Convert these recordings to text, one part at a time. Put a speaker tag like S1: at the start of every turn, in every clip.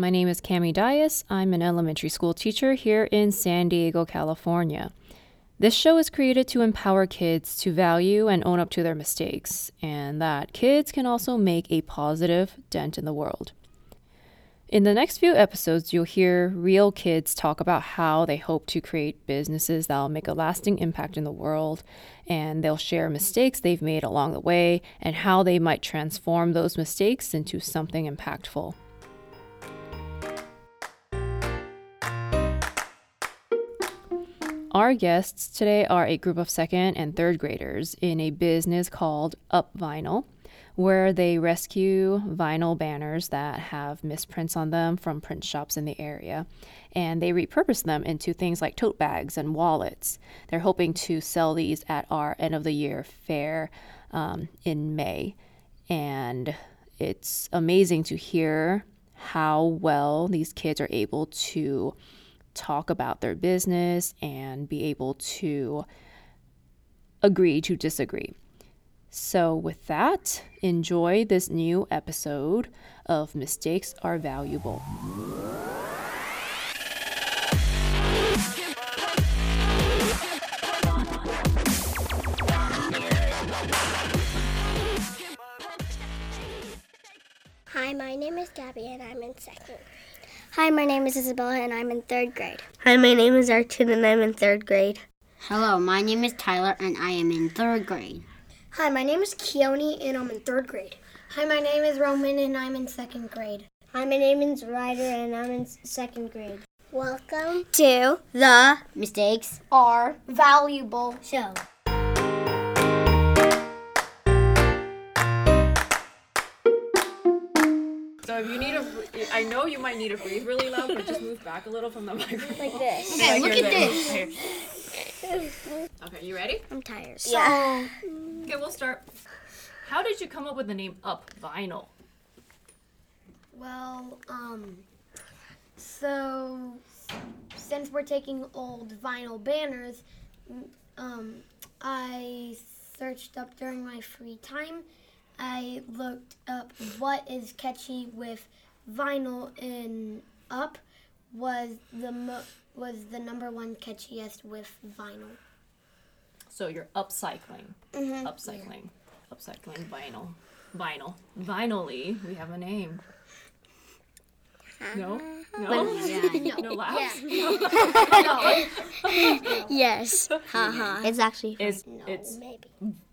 S1: My name is Cami Dias. I'm an elementary school teacher here in San Diego, California. This show is created to empower kids to value and own up to their mistakes, and that kids can also make a positive dent in the world. In the next few episodes, you'll hear real kids talk about how they hope to create businesses that'll make a lasting impact in the world, and they'll share mistakes they've made along the way and how they might transform those mistakes into something impactful. Our guests today are a group of second and third graders in a business called Up Vinyl where they rescue vinyl banners that have misprints on them from print shops in the area. And they repurpose them into things like tote bags and wallets. They're hoping to sell these at our end of the year fair um, in May. And it's amazing to hear how well these kids are able to talk about their business and be able to agree to disagree. So, with that, enjoy this new episode of Mistakes Are Valuable.
S2: Hi, my name is Gabby and I'm in second.
S3: Hi, my name is Isabella and I'm in third grade.
S4: Hi, my name is Archie and I'm in third grade.
S5: Hello, my name is Tyler and I am in third grade.
S6: Hi, my name is Keone and I'm in third grade.
S7: Hi, my name is Roman and I'm in second grade.
S8: Hi, my name is Ryder and I'm in second grade.
S2: Welcome
S3: to
S5: the Mistakes
S7: Are Valuable
S2: Show.
S1: So if you need a, I know you might need to breathe really loud, but just move back a little from the microphone.
S3: Like this.
S5: Okay, look at this.
S1: Okay, you ready?
S3: I'm tired.
S7: So, yeah.
S1: Okay, we'll start. How did you come up with the name Up Vinyl?
S7: Well, um, so since we're taking old vinyl banners, um, I searched up during my free time. I looked up what is catchy with vinyl and up was the mo- was the number one catchiest with vinyl.
S1: So you're upcycling.
S7: Mm-hmm.
S1: Upcycling. Upcycling vinyl. Vinyl. Vinylly, we have a name. No? No?
S5: Yeah.
S1: No laughs?
S3: Yes. Haha.
S4: It's actually
S1: It's, it's
S2: Maybe.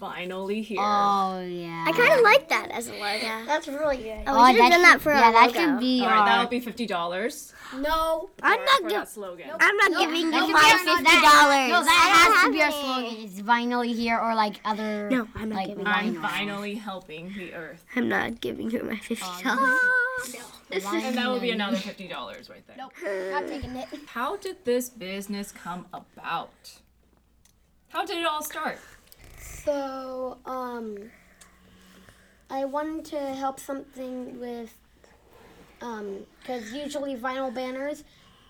S1: Vinylly here.
S5: Oh yeah.
S3: I kind of like that as a logo.
S7: That's really good.
S3: Oh, we should have done that for
S5: yeah,
S3: a
S5: that
S3: logo.
S5: should be
S1: All right,
S5: our.
S1: that'll be fifty dollars
S7: No,
S4: I'm not giving.
S1: that slogan.
S4: I'm not giving
S5: That
S4: you
S5: should
S4: my fifty dollars.
S5: No, that has to be our slogan. It's vinylly here or like other.
S4: No, I'm not
S5: like
S4: giving
S1: I'm
S5: vinyl.
S1: finally helping the earth,
S4: I'm not giving you my fifty dollars. no.
S1: and that will be another fifty dollars right there.
S7: nope, not taking it.
S1: How did this business come about? How did it all start?
S7: So, um, I wanted to help something with, um, because usually vinyl banners,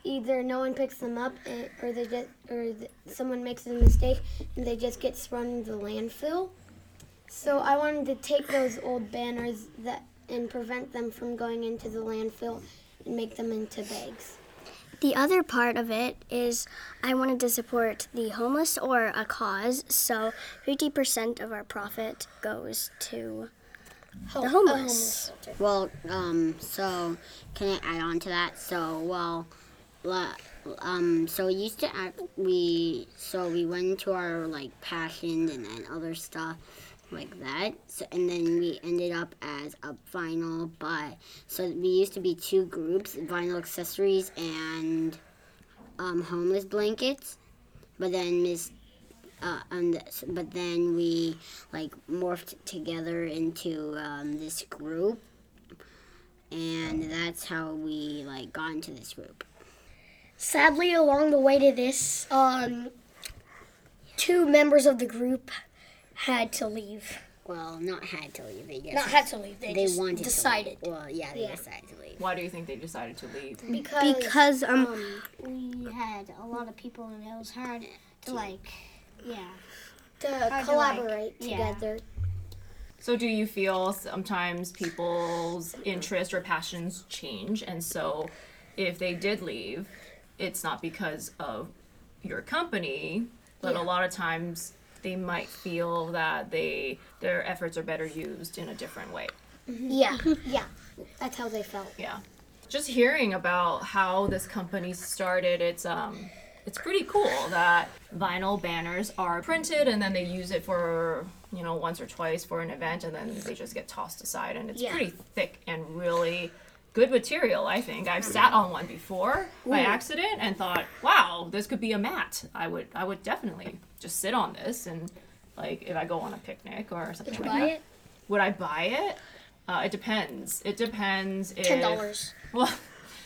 S7: either no one picks them up, eh, or they just, or th- someone makes a mistake and they just get thrown into the landfill. So I wanted to take those old banners that and prevent them from going into the landfill and make them into bags.
S3: The other part of it is I wanted to support the homeless or a cause, so 50% of our profit goes to the
S7: a
S3: homeless.
S5: Well, um, so can I add on to that? So, well, um, so we used to act, we, so we went into our like passions and then other stuff like that. So, and then we ended up as a vinyl, but so we used to be two groups: vinyl accessories and um, homeless blankets. But then Miss uh, and but then we like morphed together into um, this group, and that's how we like got into this group.
S8: Sadly, along the way to this, um, two members of the group had to leave.
S5: Well, not had to leave. They just
S8: Not had to leave. They,
S5: they
S8: just
S5: wanted
S8: decided.
S5: To leave. Well, yeah, they
S8: Yeah.
S5: decided to leave.
S1: Why do you think they decided to leave?
S7: Because,
S4: Because um,
S8: We had a lot of people, and it was hard to like, yeah.
S7: to
S8: to, like,
S7: collaborate
S8: yeah.
S7: together.
S1: So, do you feel sometimes people's interests or passions change? And so, if they did leave, it's not because of your company, but a lot of times they might feel that they their efforts are better used in a different way.
S7: Yeah, yeah. That's how they felt.
S1: Yeah. Just hearing about how this company started, it's um it's pretty cool that vinyl banners are printed and then they use it for, you know, once or twice for an event and then they just get tossed aside and it's
S7: Yeah.
S1: pretty thick and really good material, I think. I've sat on one before by accident and thought, "Wow, this could be a mat." I would I would definitely just sit on this and like if I go on a picnic or something
S8: Did you
S1: like
S8: buy
S1: that.
S8: it?
S1: Would I buy it? Uh, it depends. It depends. if-
S8: Ten dollars.
S1: Well,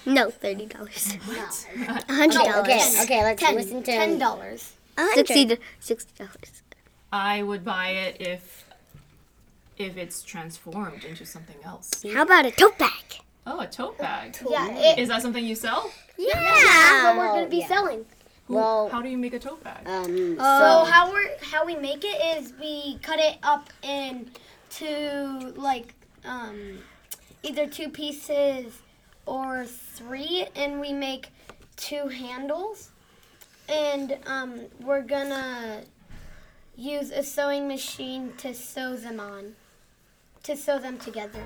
S4: No, thirty dollars.
S5: A
S4: hundred dollars.
S5: okay, okay, let's
S7: Ten,
S5: listen to
S7: ten dollars.
S4: Sixty sixty dollars.
S1: I would buy it if if it's transformed into something else.
S4: How about a tote bag?
S1: Oh, a tote bag.
S7: Yeah, it,
S1: Is that something you sell? Yeah.
S8: That's what we're gonna be
S5: yeah.
S8: selling.
S1: Who-
S5: Well-
S1: how do you make a tote bag?
S5: um
S7: So how we how we make it is we cut it up into like um, either two pieces or three, and we make two handles. And um, we're gonna use a sewing machine to sew them on, to sew them together.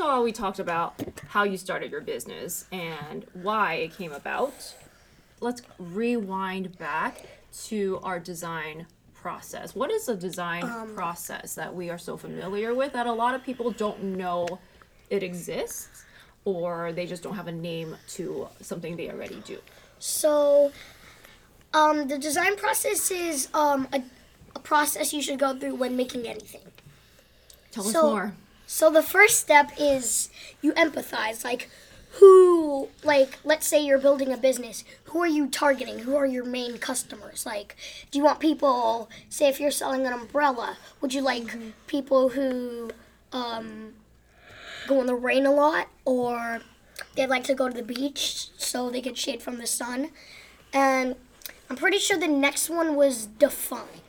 S1: First of all, we talked about how you started your business and why it came about. Let's rewind back to our design process. What is the design process that we are so familiar with that a lot of people don't know it exists or they just don't have a name to something they already do?
S8: So, um, the design process is um, a, a process you should go through when making anything.
S1: Tell us
S8: So-
S1: more.
S8: So the first step is you empathize. Like, who, like, let's say you're building a business. Who are you targeting? Who are your main customers? Like, do you want people, say, if you're selling an umbrella, would you like people who um, go in the rain a lot or they'd like to go to the beach so they get shade from the sun? And I'm pretty sure the next one was define.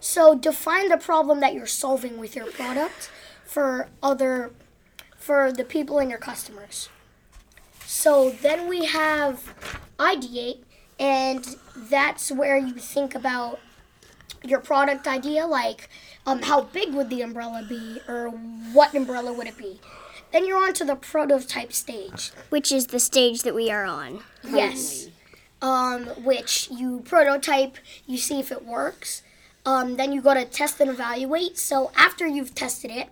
S8: So define the problem that you're solving with your product for other for the people and your customers. So then we have ideate and that's where you think about your product idea like um, how big would the umbrella be or what umbrella would it be. Then you're on to the prototype stage.
S3: Which is the stage that we are on.
S8: Yes. Um, which you prototype, you see if it works. Um, then you go to test and evaluate. So after you've tested it,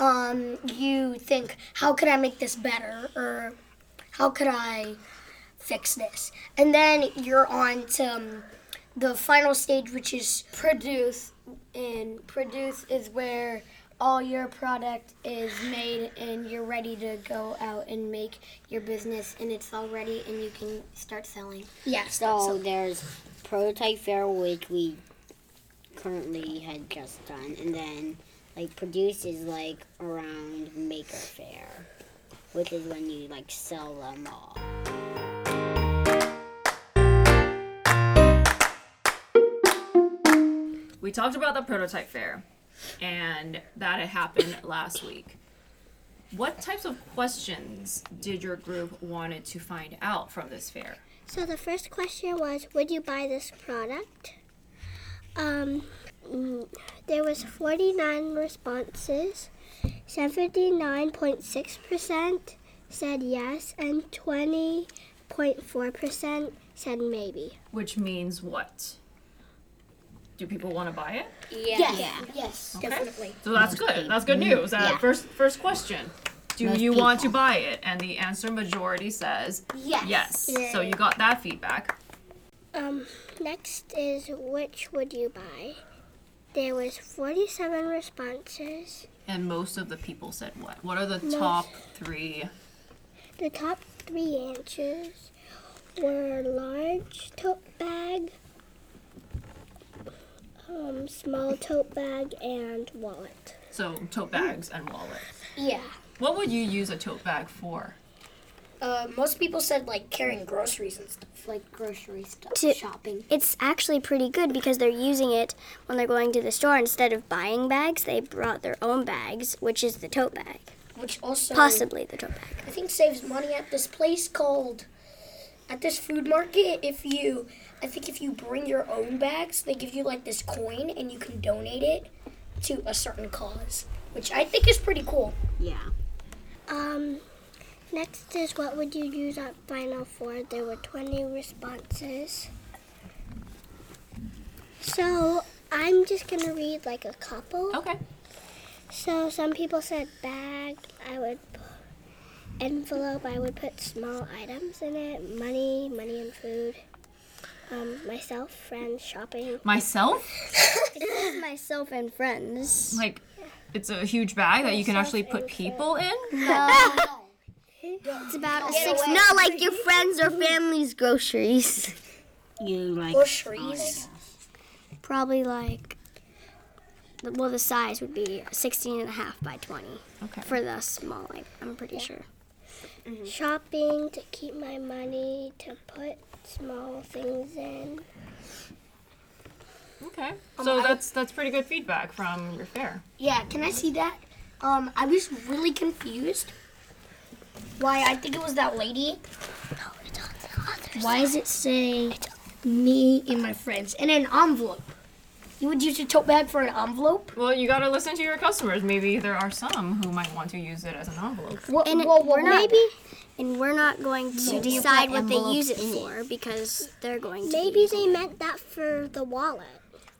S8: um, you think, how could I make this better? Or how could I fix this? And then you're on to um, the final stage, which is
S7: produce and produce is where all your product is made and you're ready to go out and make your business and it's all ready and you can start selling.
S8: yes.
S5: so there's prototype fair which we currently had just done and then like produce is like around maker fair which is when you like sell them all
S1: We talked about the prototype fair and that had happened last week. What types of questions did your group wanted to find out from this fair?
S2: So the first question was, would you buy this product? Um, there was 49 responses. 79.6% said yes, and 20.4% said maybe.
S1: Which means what? Do people want to buy it? Yeah.
S8: Yes. Yes, definitely.
S1: So that's good. That's good news. Uh, First, first question: Do
S5: Most
S1: you want to buy it? And the answer majority says
S7: Yes.
S1: yes. So you got that feedback.
S2: Um, next is which would you buy? There was 47 responses.
S1: And most of the people said what? What are the
S2: Most.
S1: top three?
S2: The top three answers were large tote bag, um, small tote bag, and wallet.
S1: So tote bags and wallet.
S8: Yeah.
S1: What would you use a tote bag for?
S8: Uh, most people said like carrying groceries and stuff.
S7: Like grocery stuff,
S3: To-
S7: shopping.
S3: It's actually pretty good because they're using it when they're going to the store. Instead of buying bags, they brought their own bags, which is the tote bag.
S8: Which also
S3: Possibly the tote bag.
S8: I think saves money at this place called at this food market. If you, I think if you bring your own bags, they give you like this coin and you can donate it to a certain cause, which I think is pretty cool.
S5: Yeah.
S2: Um, next is what would you use up vinyl for? There were 20 responses. So I'm just gonna read like a couple.
S1: Okay.
S2: So some people said bag. I would p- envelope. I would put small items in it. Money, money and food. Um, myself, friends, shopping.
S1: Myself?
S3: It myself and friends.
S1: Like, it's a huge bag that you can actually put people in?
S3: It's about a six.
S4: Not like your friends or family's groceries.
S5: You like
S8: Groceries.
S3: Probably like. Well, the size would be 16 and a half by 20
S1: Okay.
S3: for the small. Like, I'm pretty sure.
S2: Shopping to keep my money to put small things in.
S1: Okay. So that's that's pretty good feedback from your fair.
S8: Yeah, can I see that? Um, I was really confused. Why I think it was that lady. Why does it say me and my friends in an envelope? You would use a tote bag for an envelope?
S1: Well, you gotta listen to your customers. Maybe there are some who might want to use it as an envelope.
S8: What,
S3: And it-
S8: whoa, whoa,
S3: we're not-
S8: maybe?
S3: And we're not going to
S5: do
S3: decide what they use it for because they're going to.
S2: Maybe they meant that for the wallet.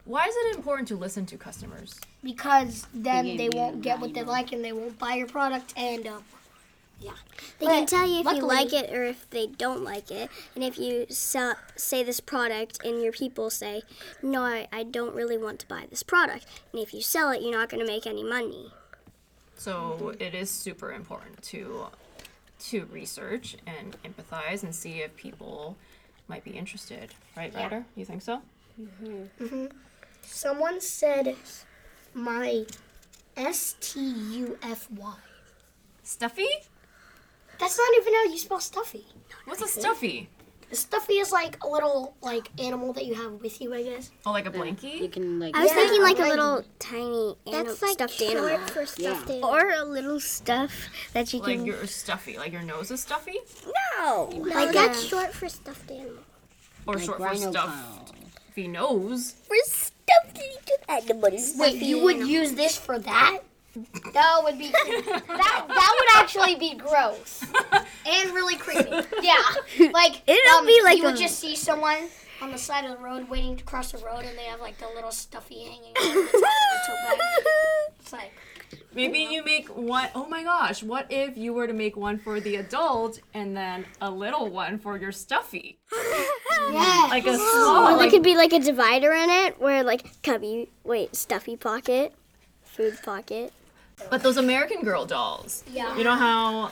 S1: Why is it important to listen to customers?
S8: Because then
S5: They
S8: they
S5: gave you
S8: won't get what they like and they won't buy your product and um, um,
S3: They can tell you if you like it or if they don't like it. And if you sell, say this product and your people say, no, I, I don't really want to buy this product. And if you sell it, you're not going to make any money.
S1: So it is super important to to research and empathize and see if people might be interested. Right, Ryder? You think so? Mhm. Mhm.
S8: Someone said my S T U F Y.
S1: Stuffy?
S8: That's not even how you spell stuffy.
S1: What's a stuffy?
S8: A stuffy is like a little like animal that you have with you, I guess.
S1: Oh, like a
S5: uh,
S1: You
S5: can like
S3: I was
S8: Yeah,
S3: thinking like a
S8: like-
S3: little tiny anim-
S2: That's like
S3: stuffed
S2: short
S3: animal.
S2: for stuffed animal.
S4: Or a little stuff that you can
S1: Like
S4: can.
S1: your stuffy, like your nose is stuffy,
S4: no.
S2: No,
S3: like
S2: that's
S3: a-
S2: short for stuffed animal.
S1: or
S5: like
S1: short for
S5: rhino
S1: stuffy nose.
S4: We're stuffed little animals.
S8: Wait, you would use this for that? That would be that that would actually be gross and really creepy. Yeah, like
S4: It'll
S8: um,
S4: be like
S8: you would just see someone on the side of the road waiting to cross the road, and they have like the little stuffy hanging. out of the top of the tote bag. It's like
S1: Maybe you make one oh my gosh, what if you were to make one for the adult and then a little one for your stuffy?
S8: yeah,
S1: Like a
S3: Or
S1: small,
S3: there
S1: like
S3: could be like a divider in it where like cubby, wait, stuffy pocket, food pocket.
S1: But those American Girl dolls.
S8: Yeah.
S1: You know how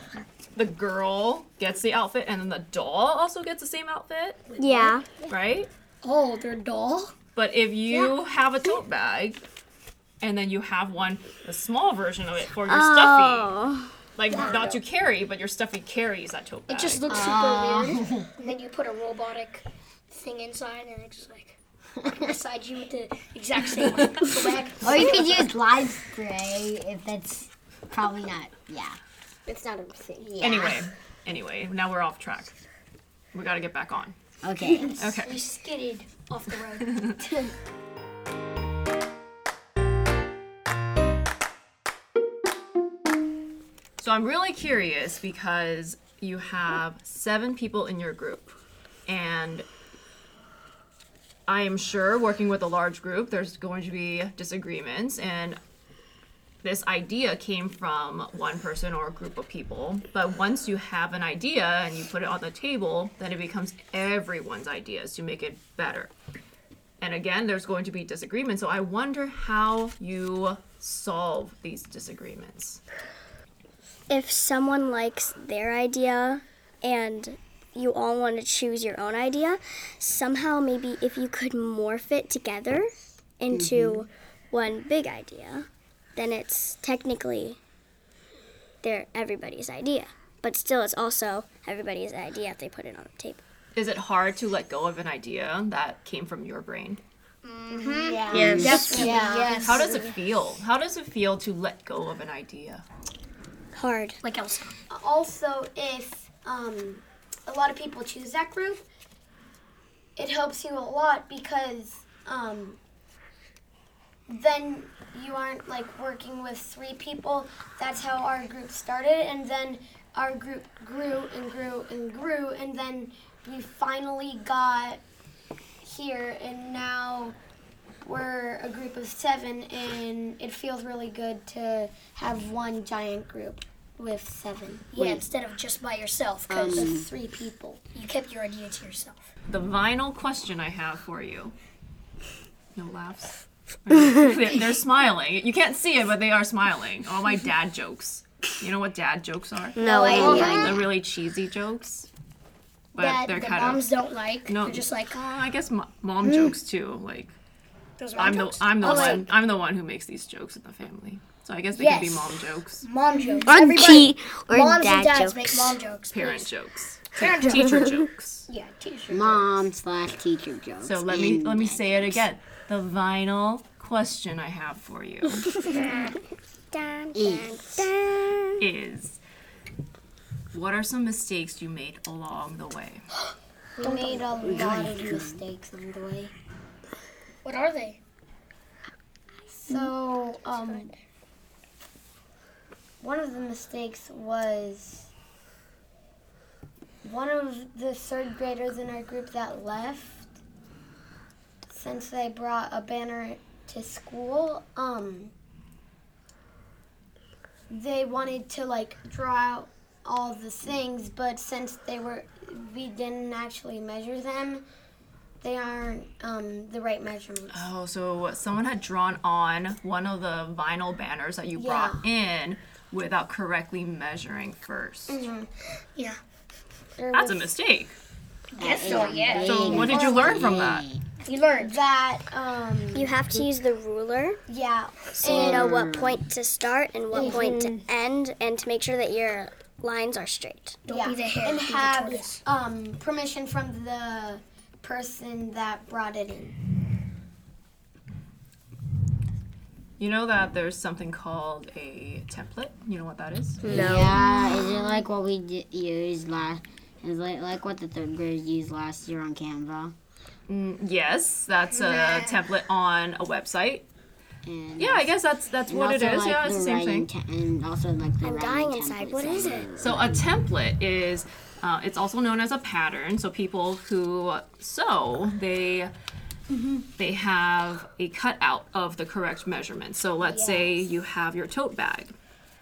S1: the girl gets the outfit and then the doll also gets the same outfit,
S3: Yeah.
S1: right?
S8: oh, they're doll.
S1: But if you have a tote bag and then you have one, a small version of it for your stuffy,
S3: Oh.
S1: like not to carry, but your stuffy carries that tote bag.
S8: It just looks super oh. weird. And then you put a robotic thing inside, and it's just like beside you with the exact same tote bag.
S5: Or you could use live spray if that's probably not. Yeah.
S7: It's not a thing.
S5: Yeah.
S1: Anyway, anyway, now we're off track. We got to get back on.
S5: Okay.
S1: Okay.
S8: We skidded off the road.
S1: So I'm really curious because you have seven people in your group, and I am sure working with a large group, there's going to be disagreements, and this idea came from one person or a group of people. But once you have an idea and you put it on the table, then it becomes everyone's ideas to make it better. And again, there's going to be disagreements. So I wonder how you solve these disagreements.
S3: If someone likes their idea and you all want to choose your own idea, somehow maybe if you could morph it together into one big idea, then it's technically their everybody's idea. but still, it's also everybody's idea if they put it on the table.
S1: Is it hard to let go of an idea that came from your brain?
S4: Yeah, Yes.
S7: Yes.
S1: How does it feel? How does it feel to let go of an idea?
S3: Hard.
S8: Like Elsa.
S7: Also, if um, a lot of people choose that group, it helps you a lot because um, then you aren't like working with three people. That's how our group started, and then our group grew and grew and grew, and then we finally got here, and now we're a group of seven, and it feels really good to have one giant group with seven.
S8: Yeah, instead of just by yourself, because
S7: With three people.
S8: you kept your idea to yourself.
S1: The vinyl question I have for you. No laughs. they're, they're smiling. You can't see it, but they are smiling. All my dad jokes. You know what dad jokes are?
S4: No idea.
S1: The really cheesy jokes. But
S8: that
S1: they're
S8: the
S1: kind
S8: moms
S1: of
S8: don't like.
S1: no.
S8: They're just like,
S1: Uh, I guess mo- mom jokes too. Like
S8: those
S1: I'm the
S8: jokes.
S1: I'm the
S8: Oh,
S1: one
S8: wait.
S1: I'm the one who makes these jokes in the family. So I guess they can be mom jokes,
S8: Mom jokes.
S4: Or
S8: Everybody,
S4: G or
S8: moms
S4: dad
S8: and dads
S4: jokes.
S8: make mom jokes.
S1: parent
S8: please.
S1: jokes,
S8: Parent jokes.
S1: teacher jokes.
S8: Yeah, teacher.
S5: Mom slash teacher jokes.
S1: So let me let me say it again. The vinyl question I have for you
S2: Dun, dun,
S5: Eats.
S2: dun.
S1: is what are some mistakes you made along the way?
S7: We made a lot of mistakes on the way.
S8: What are they?
S7: So, um, one of the mistakes was one of the third graders in our group that left since they brought a banner to school. Um, they wanted to like draw out all the things, but since they were, we didn't actually measure them. They aren't um, the right measurements.
S1: Oh, so someone had drawn on one of the vinyl banners that you brought in without correctly measuring 1st
S8: Yeah.
S7: There
S1: That's a mistake.
S8: Yes, so yeah.
S1: So what did you learn from that?
S8: You learned.
S7: that um
S3: You have to use the ruler
S7: yeah
S3: so you know what point to start and what point to end, and to make sure that your lines are straight.
S8: Don't
S7: yeah
S8: be the hare,
S7: and
S8: the
S7: have
S8: tortoise.
S7: um permission from the person that brought it in
S1: You know that there's something called a template. You know what that is? No.
S5: Yeah, is it like what we d- used last? Is like like what the third graders used last year on Canva?
S1: Mm, yes, that's a template on a website.
S5: And
S1: Yeah, I guess that's that's what it
S5: also,
S1: is.
S5: like,
S1: yeah, it's the same thing.
S5: te- and also like the
S3: I'm dying inside. What is it?
S1: So a template is uh, it's also known as a pattern. So people who sew, they they have a cutout of the correct measurement. So let's say you have your tote bag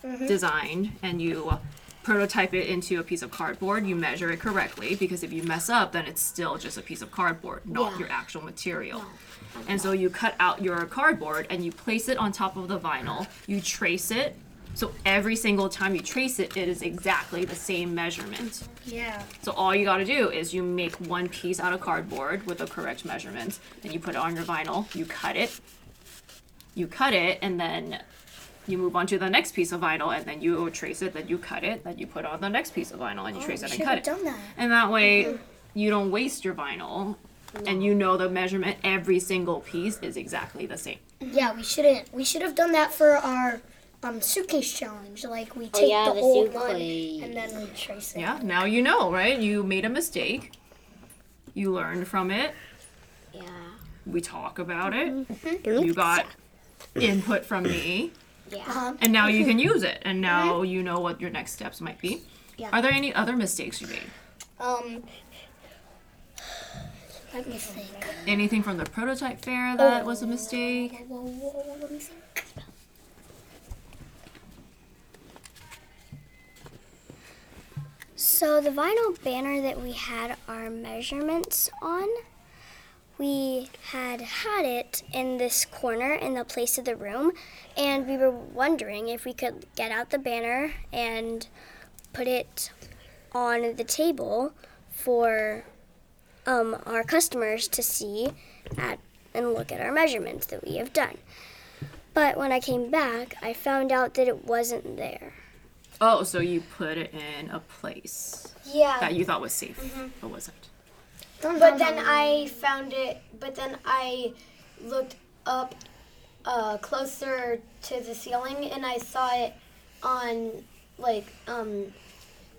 S1: mm-hmm. designed and you uh, prototype it into a piece of cardboard. You measure it correctly because if you mess up, then it's still just a piece of cardboard, not your actual material. And so you cut out your cardboard and you place it on top of the vinyl. You trace it. So every single time you trace it, it is exactly the same measurement.
S8: Yeah.
S1: So all you got to do is you make one piece out of cardboard with the correct measurements, then you put it on your vinyl, you cut it, you cut it, and then you move on to the next piece of vinyl, and then you trace it, then you cut it, then you put on the next piece of vinyl, and you oh, trace it and
S8: Should
S1: cut
S8: have
S1: it.
S8: done that.
S1: And that way, mm-hmm. you don't waste your vinyl, and you know the measurement. Every single piece is exactly the same.
S8: Yeah, we shouldn't. We should have done that for our um, suitcase challenge. Like we take
S5: yeah,
S8: the,
S5: the
S8: old one and then we trace it.
S1: Yeah, now you know, right? You made a mistake. You learned from it.
S5: Yeah.
S1: We talk about it. You got input from me.
S8: Uh-huh.
S1: And now you can use it. And now you know what your next steps might be.
S8: Yeah.
S1: Are there any other mistakes you made?
S8: Um. Let me think.
S1: Anything from the prototype fair that was a mistake?
S8: Whoa, whoa, whoa, let me think.
S3: So the vinyl banner that we had our measurements on, we had had it in this corner in the place of the room, and we were wondering if we could get out the banner and put it on the table for um, our customers to see at and look at our measurements that we have done. But when I came back, I found out that it wasn't there.
S1: Oh, so you put it in a place
S7: Yeah.
S1: that you thought was safe, but wasn't.
S7: But then I found it. But then I looked up uh, closer to the ceiling, and I saw it on like um,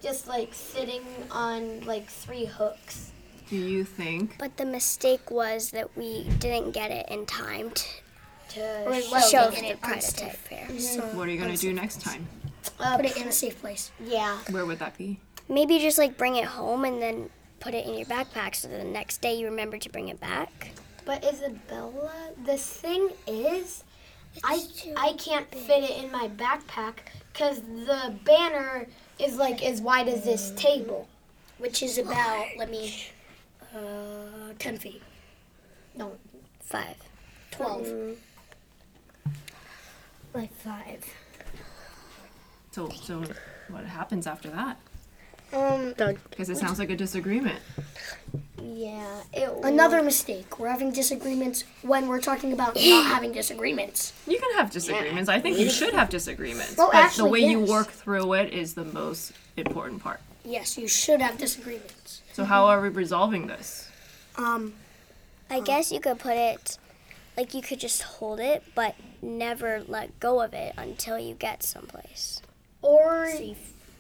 S7: just like sitting on like three hooks.
S1: Do you think?
S3: But the mistake was that we didn't get it in time to
S7: To
S3: show
S8: making
S3: the
S8: it
S3: prototype
S8: unsafe.
S3: fair.
S8: So
S1: What are you gonna do next time?
S7: Uh,
S8: put it in a safe place.
S7: yeah.
S1: Where would that be?
S3: Maybe just like bring it home and then put it in your backpack so the next day you remember to bring it back.
S7: But Isabella, the thing is, I I can't fit it in my backpack because the banner is like as wide as this table.
S8: Which is about, let me, uh, 10 feet.
S7: No,
S3: Five.
S8: 12.
S7: like five.
S1: So, so what happens after that?
S7: Um.
S1: Because it sounds like a disagreement.
S7: Yeah. It
S8: Another mistake. We're having disagreements when we're talking about not having disagreements.
S1: You can have disagreements. I think you should have disagreements.
S8: Well,
S1: but the
S8: actually,
S1: way you
S8: yes.
S1: work through it is the most important part.
S8: Yes, you should have disagreements.
S1: So how are we resolving this?
S8: Um,
S3: I guess you could put it like you could just hold it but never let go of it until you get someplace.
S7: Or.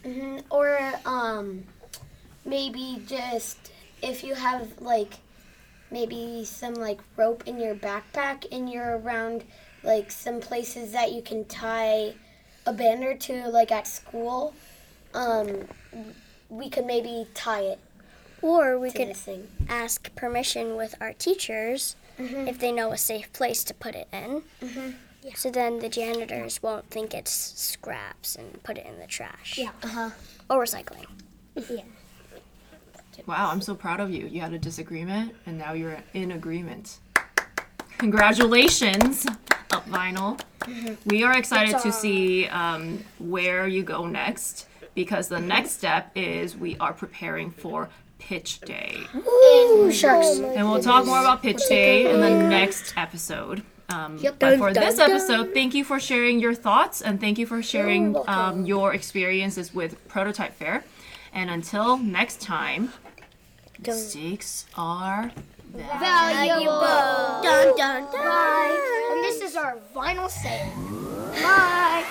S7: Mhm, Or um, maybe just if you have like maybe some like rope in your backpack and you're around like some places that you can tie a banner to like at school um we could maybe tie it
S3: Or we could ask permission with our teachers if they know a safe place to put it in. So then the janitors won't think it's scraps and put it in the trash.
S8: Yeah.
S7: uh-huh
S3: Or recycling. Yeah.
S1: Wow, I'm so proud of you. You had a disagreement and now you're in agreement. Congratulations, Up Vinyl. We are excited to see um, where you go next because the next step is we are preparing for Pitch Day.
S8: Ooh, shucks.
S1: And we'll talk more about Pitch Day in the next episode. Um, But for this episode, thank you for sharing your thoughts and thank you for sharing um, your experiences with Prototype Fair. And until next time, mistakes are
S7: valuable
S8: Dun, dun, dun. And this is our vinyl sale. Bye.